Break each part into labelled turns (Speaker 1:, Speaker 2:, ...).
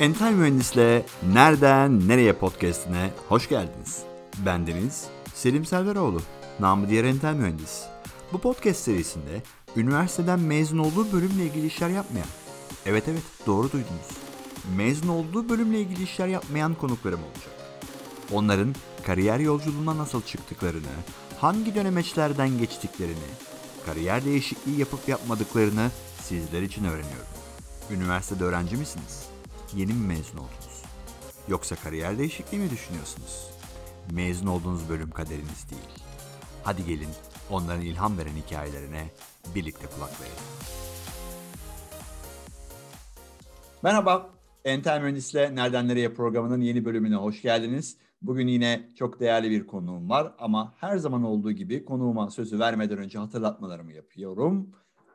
Speaker 1: Entel Mühendis'le Nereden Nereye podcastine hoş geldiniz. Bendeniz Selim Selveroğlu, namı diğer Entel Mühendis. Bu podcast serisinde üniversiteden mezun olduğu bölümle ilgili işler yapmayan, evet evet doğru duydunuz, mezun olduğu bölümle ilgili işler yapmayan konuklarım olacak. Onların kariyer yolculuğuna nasıl çıktıklarını, hangi dönemeçlerden geçtiklerini, kariyer değişikliği yapıp yapmadıklarını sizler için öğreniyorum. Üniversitede öğrenci misiniz? Yeni mi mezun oldunuz? Yoksa kariyer değişikliği mi düşünüyorsunuz? Mezun olduğunuz bölüm kaderiniz değil. Hadi gelin onların ilham veren hikayelerine birlikte kulak verelim. Merhaba, Entel Mühendis'le Nereden Nereye programının yeni bölümüne hoş geldiniz. Bugün yine çok değerli bir konuğum var ama her zaman olduğu gibi konuğuma sözü vermeden önce hatırlatmalarımı yapıyorum.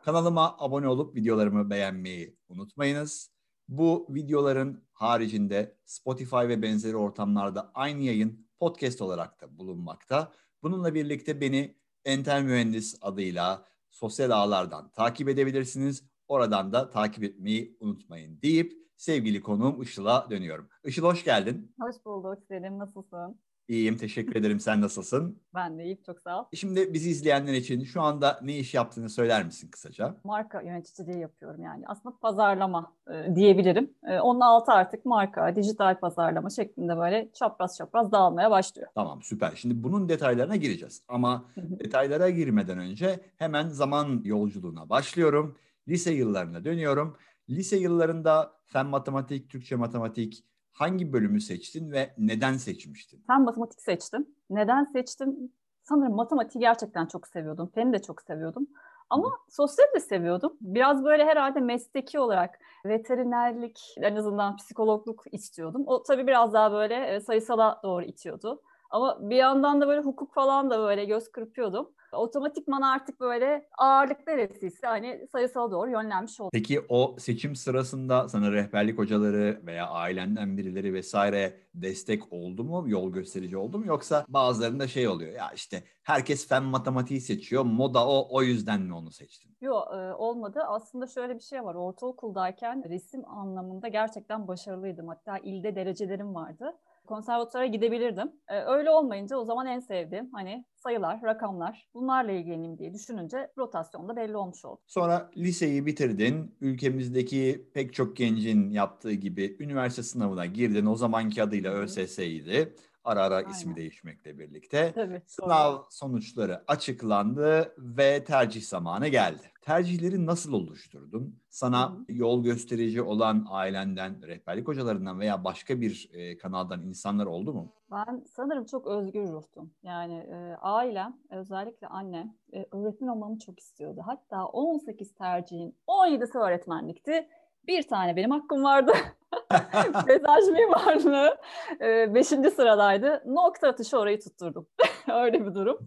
Speaker 1: Kanalıma abone olup videolarımı beğenmeyi unutmayınız. Bu videoların haricinde Spotify ve benzeri ortamlarda aynı yayın podcast olarak da bulunmakta. Bununla birlikte beni Entel Mühendis adıyla sosyal ağlardan takip edebilirsiniz. Oradan da takip etmeyi unutmayın deyip sevgili konuğum Işıl'a dönüyorum. Işıl hoş geldin.
Speaker 2: Hoş bulduk Selim. Nasılsın?
Speaker 1: İyiyim, teşekkür ederim. Sen nasılsın?
Speaker 2: Ben de iyiyim, çok sağ ol.
Speaker 1: Şimdi bizi izleyenler için şu anda ne iş yaptığını söyler misin kısaca?
Speaker 2: Marka yöneticiliği yapıyorum yani. Aslında pazarlama e, diyebilirim. E, onun altı artık marka, dijital pazarlama şeklinde böyle çapraz çapraz dağılmaya başlıyor.
Speaker 1: Tamam, süper. Şimdi bunun detaylarına gireceğiz. Ama detaylara girmeden önce hemen zaman yolculuğuna başlıyorum. Lise yıllarına dönüyorum. Lise yıllarında fen matematik, Türkçe matematik, hangi bölümü seçtin ve neden seçmiştin?
Speaker 2: Fen matematik seçtim. Neden seçtim? Sanırım matematiği gerçekten çok seviyordum. Feni de çok seviyordum. Ama sosyal de seviyordum. Biraz böyle herhalde mesleki olarak veterinerlik, en azından psikologluk istiyordum. O tabii biraz daha böyle sayısala doğru itiyordu. Ama bir yandan da böyle hukuk falan da böyle göz kırpıyordum. Otomatikman artık böyle ağırlık neresiyse hani sayısal doğru yönlenmiş oldum.
Speaker 1: Peki o seçim sırasında sana rehberlik hocaları veya ailenden birileri vesaire destek oldu mu? Yol gösterici oldu mu? Yoksa bazılarında şey oluyor ya işte herkes fen matematiği seçiyor. Moda o o yüzden mi onu seçtin?
Speaker 2: Yok e, olmadı. Aslında şöyle bir şey var. Ortaokuldayken resim anlamında gerçekten başarılıydım. Hatta ilde derecelerim vardı konservatuvara gidebilirdim. Ee, öyle olmayınca o zaman en sevdiğim hani sayılar, rakamlar bunlarla ilgileneyim diye düşününce rotasyonda belli olmuş oldu.
Speaker 1: Sonra liseyi bitirdin. Ülkemizdeki pek çok gencin yaptığı gibi üniversite sınavına girdin. O zamanki adıyla ÖSS'ydi. Ara ara Aynen. ismi değişmekle birlikte.
Speaker 2: Tabii,
Speaker 1: Sınav doğru. sonuçları açıklandı ve tercih zamanı geldi. Tercihleri nasıl oluşturdun? Sana yol gösterici olan ailenden, rehberlik hocalarından veya başka bir e, kanaldan insanlar oldu mu?
Speaker 2: Ben sanırım çok özgür ruhtum. Yani e, ailem, özellikle annem e, öğretmen olmamı çok istiyordu. Hatta 18 tercihin 17'si öğretmenlikti. Bir tane benim hakkım vardı. Mesaj mimarlığı e, beşinci sıradaydı. Nokta atışı orayı tutturdum. Öyle bir durum.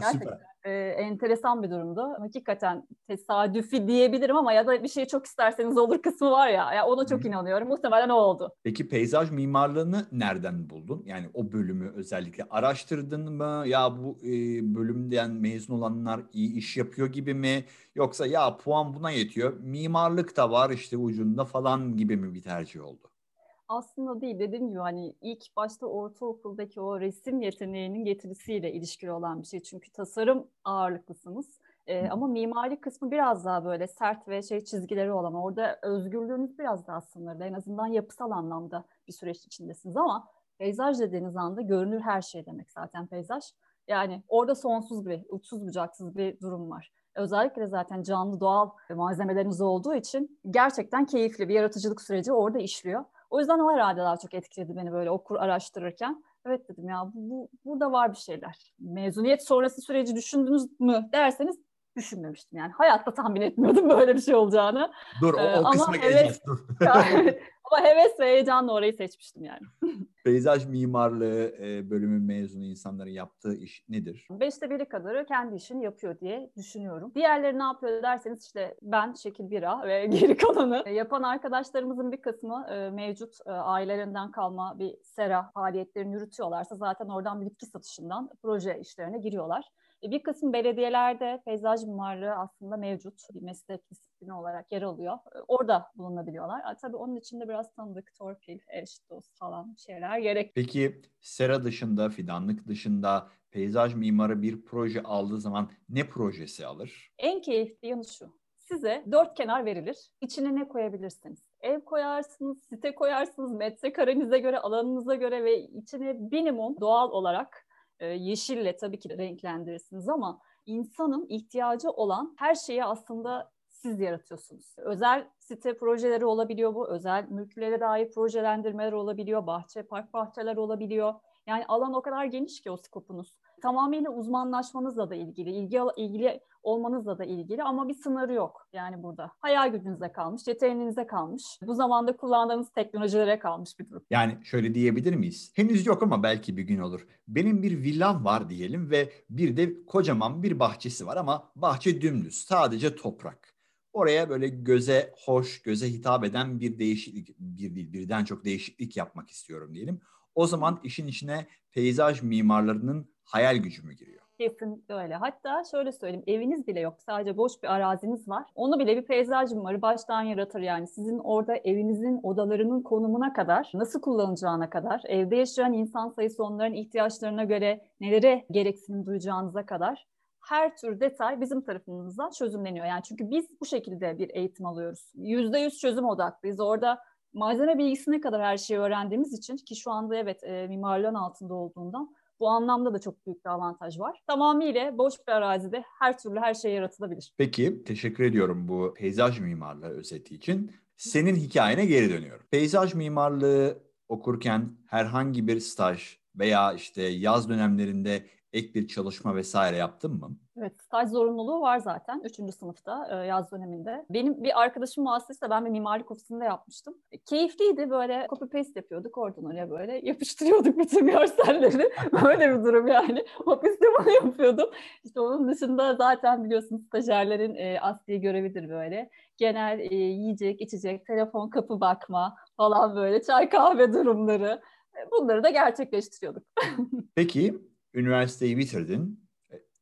Speaker 1: Gerçekten
Speaker 2: e, enteresan bir durumdu. Hakikaten tesadüfi diyebilirim ama ya da bir şeyi çok isterseniz olur kısmı var ya. ya ona çok Hı. inanıyorum. Muhtemelen o oldu.
Speaker 1: Peki peyzaj mimarlığını nereden buldun? Yani o bölümü özellikle araştırdın mı? Ya bu e, bölümden mezun olanlar iyi iş yapıyor gibi mi? Yoksa ya puan buna yetiyor. Mimarlık da var işte ucunda falan gibi mi bir tercih oldu?
Speaker 2: Aslında değil dediğim gibi hani ilk başta ortaokuldaki o resim yeteneğinin getirisiyle ilişkili olan bir şey. Çünkü tasarım ağırlıklısınız. Ee, ama mimari kısmı biraz daha böyle sert ve şey çizgileri olan orada özgürlüğünüz biraz daha sınırlı. En azından yapısal anlamda bir süreç içindesiniz ama peyzaj dediğiniz anda görünür her şey demek zaten peyzaj. Yani orada sonsuz bir, uçsuz bucaksız bir durum var. Özellikle zaten canlı doğal malzemeleriniz olduğu için gerçekten keyifli bir yaratıcılık süreci orada işliyor. O yüzden o herhalde daha çok etkiledi beni böyle okur araştırırken. Evet dedim ya bu, bu burada var bir şeyler. Mezuniyet sonrası süreci düşündünüz mü derseniz düşünmemiştim yani. Hayatta tahmin etmiyordum böyle bir şey olacağını.
Speaker 1: Dur o, o kısma ee, geleceğiz. Dur.
Speaker 2: Ama heves ve heyecanla orayı seçmiştim yani.
Speaker 1: Peyzaj mimarlığı e, bölümü mezunu insanların yaptığı iş nedir?
Speaker 2: Beşte biri kadarı kendi işini yapıyor diye düşünüyorum. Diğerleri ne yapıyor derseniz işte ben şekil bira ve geri kalanı yapan arkadaşlarımızın bir kısmı mevcut ailelerinden kalma bir sera faaliyetlerini yürütüyorlarsa zaten oradan bitki satışından proje işlerine giriyorlar. Bir kısım belediyelerde peyzaj mimarlığı aslında mevcut bir meslek disiplini olarak yer alıyor. Orada bulunabiliyorlar. Tabii onun içinde biraz tanıdık, torpil, eş, dost falan şeyler gerek.
Speaker 1: Peki sera dışında, fidanlık dışında peyzaj mimarı bir proje aldığı zaman ne projesi alır?
Speaker 2: En keyifli yanı şu. Size dört kenar verilir. İçine ne koyabilirsiniz? Ev koyarsınız, site koyarsınız, metrekarenize göre, alanınıza göre ve içine minimum doğal olarak e, yeşille tabii ki renklendirirsiniz ama insanın ihtiyacı olan her şeyi aslında siz yaratıyorsunuz. Özel site projeleri olabiliyor bu, özel mülklere dair projelendirmeler olabiliyor, bahçe, park bahçeler olabiliyor. Yani alan o kadar geniş ki o skopunuz. Tamamıyla uzmanlaşmanızla da ilgili, ilgi, ilgili olmanızla da ilgili ama bir sınırı yok yani burada. Hayal gücünüze kalmış, yeteneğinize kalmış. Bu zamanda kullandığınız teknolojilere kalmış bir durum.
Speaker 1: Yani şöyle diyebilir miyiz? Henüz yok ama belki bir gün olur. Benim bir villam var diyelim ve bir de kocaman bir bahçesi var ama bahçe dümdüz, sadece toprak. Oraya böyle göze hoş, göze hitap eden bir değişiklik, bir değil birden çok değişiklik yapmak istiyorum diyelim. O zaman işin içine peyzaj mimarlarının hayal gücü mü giriyor?
Speaker 2: Kesinlikle öyle. Hatta şöyle söyleyeyim, eviniz bile yok. Sadece boş bir araziniz var. Onu bile bir peyzaj mimarı baştan yaratır yani. Sizin orada evinizin odalarının konumuna kadar, nasıl kullanılacağına kadar, evde yaşayan insan sayısı onların ihtiyaçlarına göre nelere gereksinim duyacağınıza kadar her tür detay bizim tarafımızdan çözümleniyor. Yani çünkü biz bu şekilde bir eğitim alıyoruz. Yüzde yüz çözüm odaklıyız. Orada malzeme bilgisine kadar her şeyi öğrendiğimiz için ki şu anda evet e, mimarlığın altında olduğundan bu anlamda da çok büyük bir avantaj var. Tamamıyla boş bir arazide her türlü her şey yaratılabilir.
Speaker 1: Peki teşekkür ediyorum bu peyzaj mimarlığı özeti için. Senin hikayene geri dönüyorum. Peyzaj mimarlığı okurken herhangi bir staj veya işte yaz dönemlerinde ek bir çalışma vesaire yaptın mı?
Speaker 2: Evet, staj zorunluluğu var zaten 3. sınıfta e, yaz döneminde. Benim bir arkadaşım muassesede ben bir mimarlık ofisinde yapmıştım. E, keyifliydi böyle copy paste yapıyorduk oradan oraya böyle yapıştırıyorduk bütün görselleri. böyle bir durum yani. Ofiste bunu yapıyordum. İşte onun dışında zaten biliyorsunuz stajyerlerin e, asli görevidir böyle. Genel e, yiyecek, içecek, telefon, kapı bakma falan böyle çay kahve durumları. E, bunları da gerçekleştiriyorduk.
Speaker 1: Peki üniversiteyi bitirdin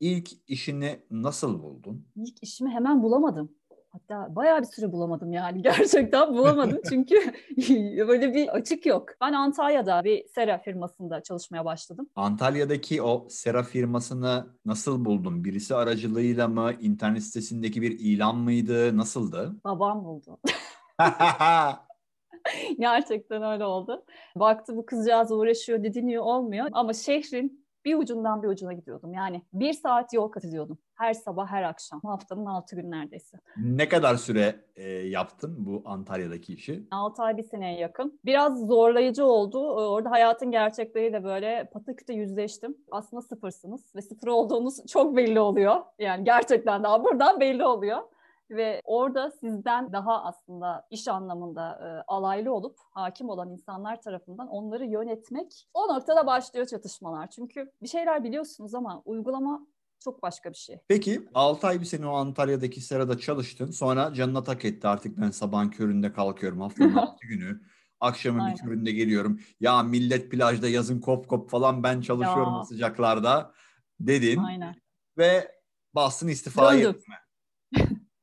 Speaker 1: İlk işini nasıl buldun?
Speaker 2: İlk işimi hemen bulamadım. Hatta bayağı bir süre bulamadım yani gerçekten bulamadım çünkü böyle bir açık yok. Ben Antalya'da bir sera firmasında çalışmaya başladım.
Speaker 1: Antalya'daki o sera firmasını nasıl buldun? Birisi aracılığıyla mı? internet sitesindeki bir ilan mıydı? Nasıldı?
Speaker 2: Babam buldu. Gerçekten öyle oldu. Baktı bu kızcağız uğraşıyor, didiniyor olmuyor. Ama şehrin bir ucundan bir ucuna gidiyordum. Yani bir saat yol kat ediyordum. Her sabah, her akşam. Haftanın altı gün neredeyse.
Speaker 1: Ne kadar süre e, yaptın bu Antalya'daki işi?
Speaker 2: Altı ay bir seneye yakın. Biraz zorlayıcı oldu. Orada hayatın gerçekleriyle böyle pataküte yüzleştim. Aslında sıfırsınız ve sıfır olduğunuz çok belli oluyor. Yani gerçekten daha buradan belli oluyor ve orada sizden daha aslında iş anlamında e, alaylı olup hakim olan insanlar tarafından onları yönetmek o noktada başlıyor çatışmalar. Çünkü bir şeyler biliyorsunuz ama uygulama çok başka bir şey.
Speaker 1: Peki 6 ay bir sene o Antalya'daki serada çalıştın. Sonra canına tak etti artık ben sabahın köründe kalkıyorum haftanın 6 günü. Akşamın Aynen. bir köründe geliyorum. Ya millet plajda yazın kop kop falan ben çalışıyorum ya. sıcaklarda dedin. Aynen. Ve bastın istifayı etme.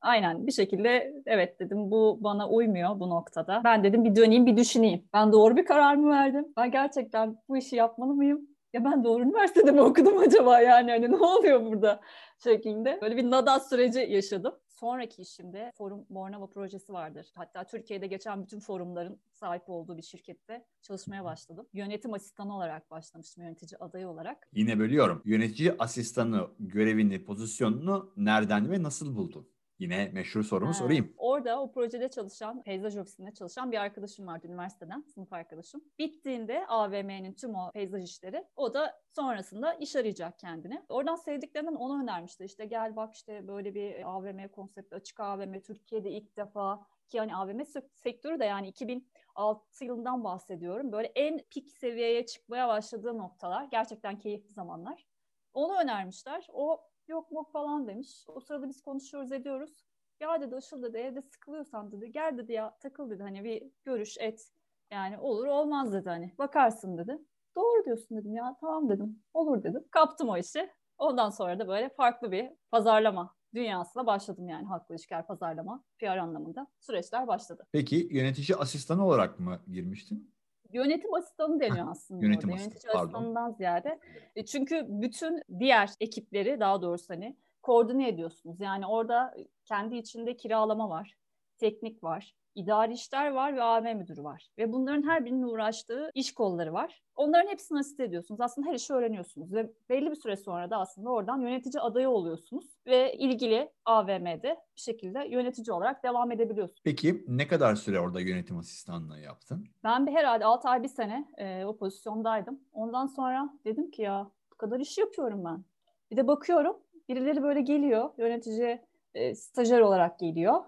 Speaker 2: Aynen bir şekilde evet dedim bu bana uymuyor bu noktada. Ben dedim bir döneyim bir düşüneyim. Ben doğru bir karar mı verdim? Ben gerçekten bu işi yapmalı mıyım? Ya ben doğru üniversitede mi okudum acaba yani hani ne oluyor burada şeklinde. Böyle bir nadas süreci yaşadım. Sonraki işimde Forum Bornova projesi vardır. Hatta Türkiye'de geçen bütün forumların sahip olduğu bir şirkette çalışmaya başladım. Yönetim asistanı olarak başlamıştım, yönetici adayı olarak.
Speaker 1: Yine bölüyorum. Yönetici asistanı görevini, pozisyonunu nereden ve nasıl buldun? Yine meşhur sorumu ha, sorayım.
Speaker 2: Orada o projede çalışan, peyzaj ofisinde çalışan bir arkadaşım vardı üniversiteden, sınıf arkadaşım. Bittiğinde AVM'nin tüm o peyzaj işleri, o da sonrasında iş arayacak kendine. Oradan sevdiklerinden onu önermişti. İşte gel bak işte böyle bir AVM konsepti, açık AVM Türkiye'de ilk defa ki hani AVM sektörü de yani 2006 yılından bahsediyorum. Böyle en pik seviyeye çıkmaya başladığı noktalar. Gerçekten keyifli zamanlar. Onu önermişler. O yok mok falan demiş. O sırada biz konuşuyoruz ediyoruz. Ya dedi Işıl dedi evde sıkılıyorsan dedi gel dedi ya takıl dedi hani bir görüş et. Yani olur olmaz dedi hani bakarsın dedi. Doğru diyorsun dedim ya tamam dedim olur dedim. Kaptım o işi. Ondan sonra da böyle farklı bir pazarlama dünyasına başladım yani halkla ilişkiler, pazarlama, PR anlamında süreçler başladı.
Speaker 1: Peki yönetici asistanı olarak mı girmiştin?
Speaker 2: Yönetim asistanı deniyor aslında.
Speaker 1: Yönetim
Speaker 2: orada.
Speaker 1: asistanı,
Speaker 2: Yönetici
Speaker 1: pardon.
Speaker 2: asistanından ziyade. E, Çünkü bütün diğer ekipleri daha doğrusu hani koordine ediyorsunuz. Yani orada kendi içinde kiralama var, teknik var, idari işler var ve AV müdürü var. Ve bunların her birinin uğraştığı iş kolları var. Onların hepsini asiste ediyorsunuz. Aslında her işi öğreniyorsunuz ve belli bir süre sonra da aslında oradan yönetici adayı oluyorsunuz ve ilgili AVM'de bir şekilde yönetici olarak devam edebiliyorsunuz.
Speaker 1: Peki ne kadar süre orada yönetim asistanlığı yaptın?
Speaker 2: Ben bir herhalde 6 ay bir sene e, o pozisyondaydım. Ondan sonra dedim ki ya bu kadar iş yapıyorum ben. Bir de bakıyorum birileri böyle geliyor yönetici e, stajyer olarak geliyor.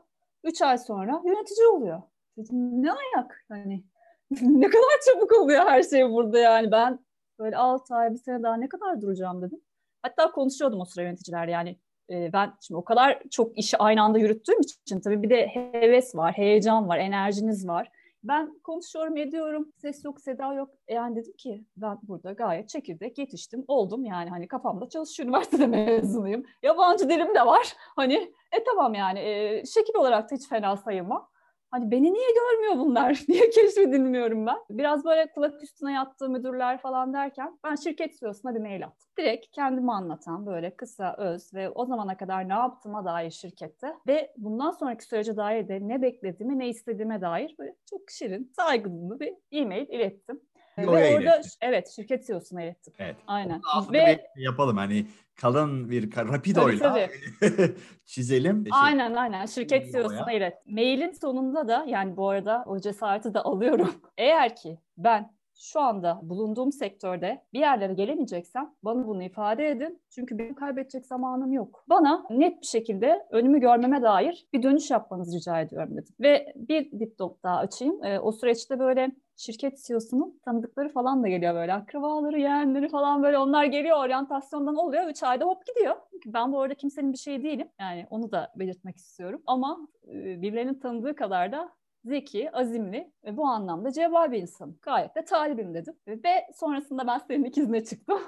Speaker 2: 3 ay sonra yönetici oluyor. Dedim ne ayak hani ne kadar çabuk oluyor her şey burada yani ben böyle 6 ay bir sene daha ne kadar duracağım dedim. Hatta konuşuyordum o sıra yöneticiler yani e, ben şimdi o kadar çok işi aynı anda yürüttüğüm için tabii bir de heves var, heyecan var, enerjiniz var. Ben konuşuyorum, ediyorum. Ses yok, seda yok. E yani dedim ki ben burada gayet çekirdek yetiştim. Oldum yani hani kafamda çalışıyor. Üniversitede mezunuyum. Yabancı dilim de var. Hani e tamam yani e, şekil olarak da hiç fena sayılmam. Hani beni niye görmüyor bunlar? Niye keşfedilmiyorum ben? Biraz böyle kulak üstüne yattığı müdürler falan derken ben şirket CEO'suna bir mail attım. Direkt kendimi anlatan böyle kısa, öz ve o zamana kadar ne yaptığıma dair şirkette ve bundan sonraki sürece dair de ne beklediğimi, ne istediğime dair böyle çok şirin, saygılı bir e-mail ilettim.
Speaker 1: Bir oraya
Speaker 2: orada evet şirket CEO'suna ilettim.
Speaker 1: Evet.
Speaker 2: Aynen.
Speaker 1: Aslında
Speaker 2: Ve
Speaker 1: bir yapalım hani kalın bir ka- rapidoyla çizelim. Şey,
Speaker 2: Aynen aynen şirket CEO'suna
Speaker 1: boya.
Speaker 2: ilet. Mailin sonunda da yani bu arada o cesareti de alıyorum. Eğer ki ben şu anda bulunduğum sektörde bir yerlere gelemeyeceksem bana bunu ifade edin. Çünkü benim kaybedecek zamanım yok. Bana net bir şekilde önümü görmeme dair bir dönüş yapmanızı rica ediyorum dedim. Ve bir dipnot daha açayım. Ee, o süreçte böyle şirket CEO'sunun tanıdıkları falan da geliyor böyle. Akrabaları, yeğenleri falan böyle onlar geliyor oryantasyondan oluyor. Üç ayda hop gidiyor. Çünkü ben bu arada kimsenin bir şeyi değilim. Yani onu da belirtmek istiyorum. Ama e, birilerinin tanıdığı kadar da zeki, azimli ve bu anlamda cevval bir insanım. Gayet de talibim dedim. Ve sonrasında ben senin ikizine çıktım.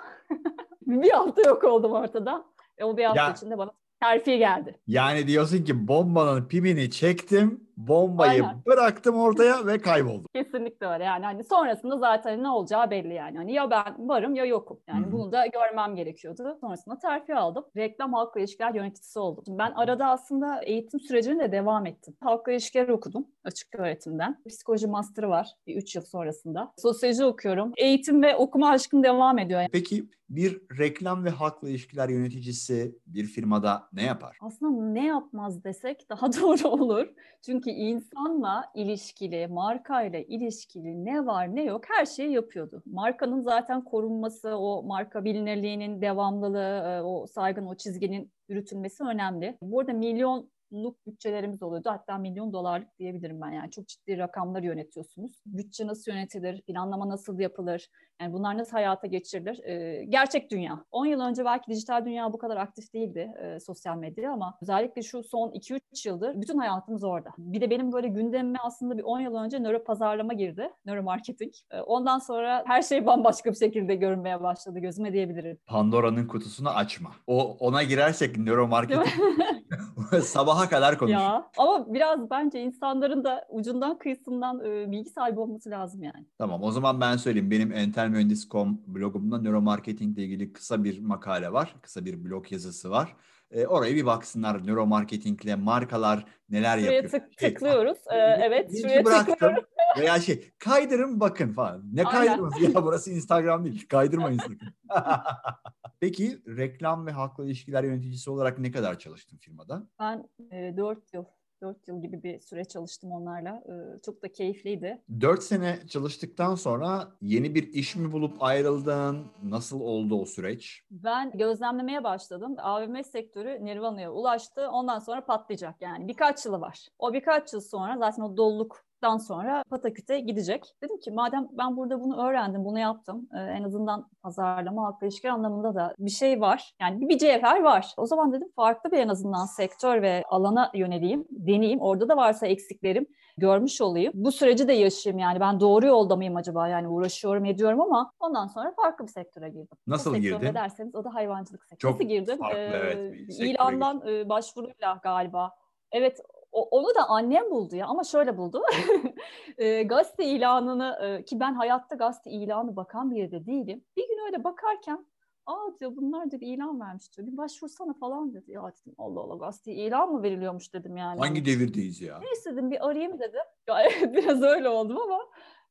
Speaker 2: bir hafta yok oldum ortada. Ve o bir hafta
Speaker 1: Ya-
Speaker 2: içinde bana terfi geldi.
Speaker 1: Yani diyorsun ki bombanın pimini çektim, bombayı
Speaker 2: Aynen.
Speaker 1: bıraktım ortaya ve kayboldum.
Speaker 2: Kesinlikle öyle. Yani hani sonrasında zaten ne olacağı belli yani. Hani ya ben varım ya yokum. Yani
Speaker 1: Hı hı.
Speaker 2: bunu da görmem gerekiyordu. Sonrasında terfi aldım. Reklam halkla ilişkiler yöneticisi oldum. Şimdi ben arada aslında eğitim sürecine de devam ettim. Halkla ilişkiler okudum açık öğretimden. Psikoloji master'ı var bir 3 yıl sonrasında. Sosyoloji okuyorum. Eğitim ve okuma aşkım devam ediyor.
Speaker 1: Peki bir reklam ve halkla ilişkiler yöneticisi bir firmada ne yapar?
Speaker 2: Aslında ne yapmaz desek daha doğru olur. Çünkü insanla ilişkili, markayla ilişkili ne var ne yok her şeyi yapıyordu. Markanın zaten korunması, o marka bilinirliğinin devamlılığı, e, o saygın, o çizginin yürütülmesi önemli. Bu arada milyonluk bütçelerimiz oluyordu. Hatta milyon dolarlık diyebilirim ben yani. Çok ciddi rakamlar yönetiyorsunuz. Bütçe nasıl yönetilir, planlama nasıl yapılır, yani bunlar nasıl hayata geçirilir? Ee, gerçek dünya. 10 yıl önce belki dijital dünya bu kadar aktif değildi e, sosyal medya ama özellikle şu son 2-3 yıldır bütün hayatımız orada. Bir de benim böyle gündemime aslında bir 10 yıl önce nöro pazarlama girdi. Nöro marketing. E, ondan sonra her şey bambaşka bir şekilde görünmeye başladı gözüme diyebilirim.
Speaker 1: Pandora'nın kutusunu açma. O ona girersek nöromarketing sabaha kadar konuş.
Speaker 2: ya ama biraz bence insanların da ucundan kıyısından e, bilgi sahibi olması lazım yani.
Speaker 1: Tamam o zaman ben söyleyeyim. Benim entelmühendis.com blogumda nöromarketingle ilgili kısa bir makale var. Kısa bir blog yazısı var. E, oraya bir baksınlar. Nöromarketingle markalar neler
Speaker 2: Şuraya
Speaker 1: yapıyor.
Speaker 2: tık,
Speaker 1: Şey,
Speaker 2: tıklıyoruz. Ee, evet şuraya
Speaker 1: bıraktım.
Speaker 2: tıklıyoruz.
Speaker 1: Veya şey kaydırın bakın falan. Ne kaydırması ya burası Instagram değil. Kaydırmayın sakın. Peki reklam ve halkla ilişkiler yöneticisi olarak ne kadar çalıştın firmada?
Speaker 2: Ben e, 4 yıl, 4 yıl gibi bir süre çalıştım onlarla. Çok da keyifliydi.
Speaker 1: 4 sene çalıştıktan sonra yeni bir iş mi bulup ayrıldın? Nasıl oldu o süreç?
Speaker 2: Ben gözlemlemeye başladım. AVM sektörü Nirvana'ya ulaştı. Ondan sonra patlayacak yani. Birkaç yılı var. O birkaç yıl sonra zaten o doluluk dan sonra Pataküt'e gidecek. Dedim ki madem ben burada bunu öğrendim, bunu yaptım. E, en azından pazarlama, halkla ilişkiler anlamında da bir şey var. Yani bir, bir cevher var. O zaman dedim farklı bir en azından sektör ve alana yöneleyim, deneyeyim. Orada da varsa eksiklerim görmüş olayım. Bu süreci de yaşayayım yani ben doğru yolda mıyım acaba yani uğraşıyorum ediyorum ama ondan sonra farklı bir sektöre girdim.
Speaker 1: Nasıl
Speaker 2: o
Speaker 1: girdin?
Speaker 2: derseniz o da hayvancılık sektörü.
Speaker 1: Çok
Speaker 2: Nasıl girdim?
Speaker 1: farklı ee, evet.
Speaker 2: İlandan e, başvuruyla galiba. Evet onu da annem buldu ya ama şöyle buldu. e, gazete ilanını e, ki ben hayatta gazete ilanı bakan bir de değilim. Bir gün öyle bakarken aa diyor bunlar diyor bir ilan vermiş diyor. Bir başvursana falan dedi. Ya dedim Allah Allah gazete ilan mı veriliyormuş dedim yani.
Speaker 1: Hangi devirdeyiz ya?
Speaker 2: Neyse dedim bir arayayım dedim. Ya, biraz öyle oldum ama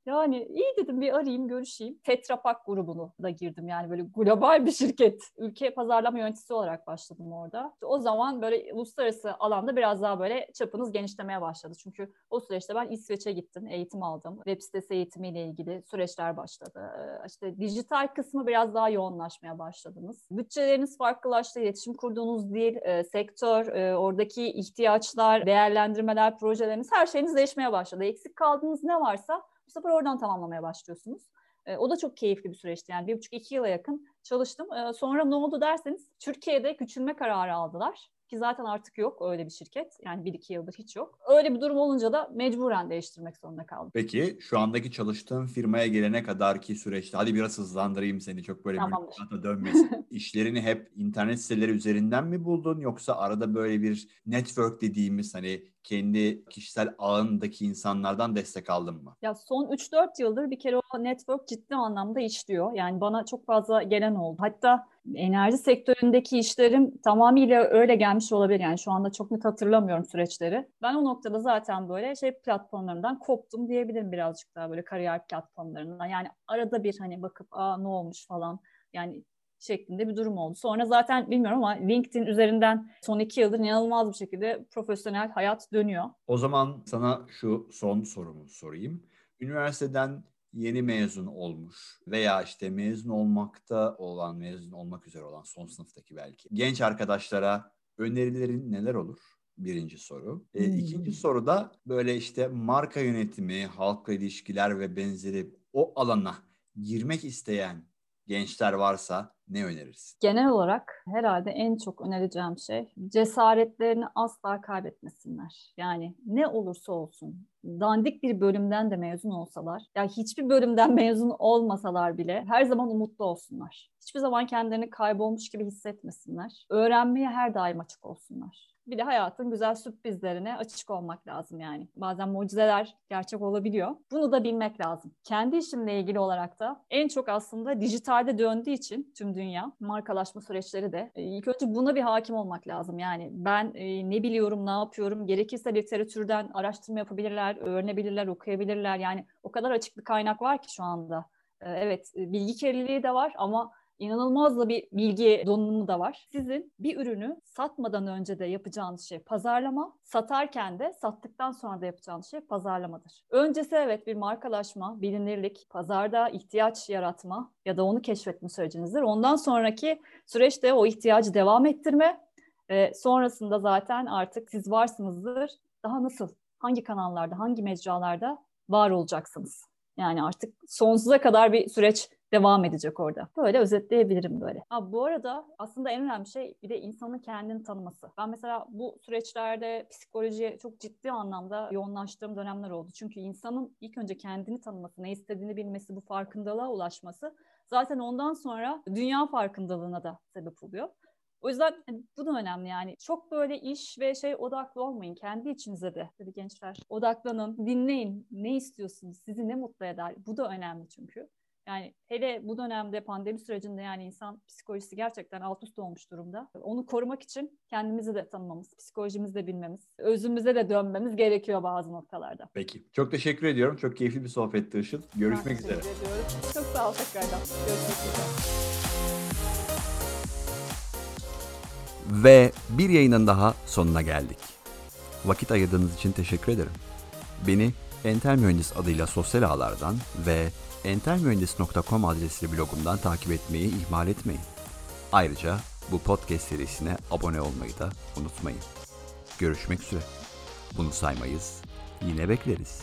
Speaker 2: yani iyi dedim bir arayayım, görüşeyim. Tetra Pak grubunu da girdim yani böyle global bir şirket. Ülke pazarlama yöneticisi olarak başladım orada. O zaman böyle uluslararası alanda biraz daha böyle çapınız genişlemeye başladı. Çünkü o süreçte ben İsveç'e gittim, eğitim aldım. Web sitesi eğitimiyle ilgili süreçler başladı. Ee, işte dijital kısmı biraz daha yoğunlaşmaya başladınız. Bütçeleriniz farklılaştı, iletişim kurduğunuz dil, e, sektör, e, oradaki ihtiyaçlar, değerlendirmeler, projeleriniz her şeyiniz değişmeye başladı. Eksik kaldığınız ne varsa bu sefer oradan tamamlamaya başlıyorsunuz. E, o da çok keyifli bir süreçti. Yani bir buçuk iki yıla yakın çalıştım. E, sonra ne oldu derseniz Türkiye'de küçülme kararı aldılar. Ki zaten artık yok öyle bir şirket. Yani bir iki yıldır hiç yok. Öyle bir durum olunca da mecburen değiştirmek zorunda kaldım.
Speaker 1: Peki şu andaki çalıştığın firmaya gelene kadar ki süreçte hadi biraz hızlandırayım seni çok böyle mülkata dönmesin. İşlerini hep internet siteleri üzerinden mi buldun yoksa arada böyle bir network dediğimiz hani kendi kişisel ağındaki insanlardan destek aldın mı?
Speaker 2: Ya son 3-4 yıldır bir kere o network ciddi anlamda işliyor. Yani bana çok fazla gelen oldu. Hatta enerji sektöründeki işlerim tamamıyla öyle gelmiş olabilir. Yani şu anda çok net hatırlamıyorum süreçleri. Ben o noktada zaten böyle şey platformlarından koptum diyebilirim birazcık daha böyle kariyer platformlarından. Yani arada bir hani bakıp aa ne olmuş falan. Yani şeklinde bir durum oldu. Sonra zaten bilmiyorum ama LinkedIn üzerinden son iki yıldır inanılmaz bir şekilde profesyonel hayat dönüyor.
Speaker 1: O zaman sana şu son sorumu sorayım. Üniversiteden yeni mezun olmuş veya işte mezun olmakta olan, mezun olmak üzere olan son sınıftaki belki genç arkadaşlara önerilerin neler olur? Birinci soru. E, hmm. İkinci soru da böyle işte marka yönetimi, halkla ilişkiler ve benzeri o alana girmek isteyen gençler varsa ne önerirsin?
Speaker 2: Genel olarak herhalde en çok önereceğim şey cesaretlerini asla kaybetmesinler. Yani ne olursa olsun dandik bir bölümden de mezun olsalar, ya yani hiçbir bölümden mezun olmasalar bile her zaman umutlu olsunlar. Hiçbir zaman kendilerini kaybolmuş gibi hissetmesinler. Öğrenmeye her daim açık olsunlar bir de hayatın güzel sürprizlerine açık olmak lazım yani. Bazen mucizeler gerçek olabiliyor. Bunu da bilmek lazım. Kendi işimle ilgili olarak da en çok aslında dijitalde döndüğü için tüm dünya markalaşma süreçleri de e, ilk önce buna bir hakim olmak lazım. Yani ben e, ne biliyorum, ne yapıyorum, gerekirse literatürden araştırma yapabilirler, öğrenebilirler, okuyabilirler. Yani o kadar açık bir kaynak var ki şu anda. E, evet, bilgi kirliliği de var ama inanılmaz da bir bilgi donanımı da var. Sizin bir ürünü satmadan önce de yapacağınız şey pazarlama, satarken de sattıktan sonra da yapacağınız şey pazarlamadır. Öncesi evet bir markalaşma, bilinirlik, pazarda ihtiyaç yaratma ya da onu keşfetme sürecinizdir. Ondan sonraki süreçte o ihtiyacı devam ettirme ve sonrasında zaten artık siz varsınızdır. Daha nasıl, hangi kanallarda, hangi mecralarda var olacaksınız? Yani artık sonsuza kadar bir süreç devam edecek orada. Böyle özetleyebilirim böyle. Ha, bu arada aslında en önemli şey bir de insanın kendini tanıması. Ben mesela bu süreçlerde psikolojiye çok ciddi anlamda yoğunlaştığım dönemler oldu. Çünkü insanın ilk önce kendini tanıması, ne istediğini bilmesi, bu farkındalığa ulaşması zaten ondan sonra dünya farkındalığına da sebep oluyor. O yüzden hani, bu da önemli yani. Çok böyle iş ve şey odaklı olmayın. Kendi içinize de tabii gençler odaklanın, dinleyin. Ne istiyorsunuz? Sizi ne mutlu eder? Bu da önemli çünkü. Yani hele bu dönemde pandemi sürecinde yani insan psikolojisi gerçekten alt üst olmuş durumda. Onu korumak için kendimizi de tanımamız, psikolojimizi de bilmemiz, özümüze de dönmemiz gerekiyor bazı noktalarda.
Speaker 1: Peki. Çok teşekkür ediyorum. Çok keyifli bir sohbetti Işıl. Görüşmek ben üzere.
Speaker 2: Ediyorum. Çok sağ ol tekrardan. Görüşmek üzere.
Speaker 1: Ve bir yayının daha sonuna geldik. Vakit ayırdığınız için teşekkür ederim. Beni Entel Mühendis adıyla sosyal ağlardan ve entelmühendis.com adresli blogumdan takip etmeyi ihmal etmeyin. Ayrıca bu podcast serisine abone olmayı da unutmayın. Görüşmek üzere. Bunu saymayız, yine bekleriz.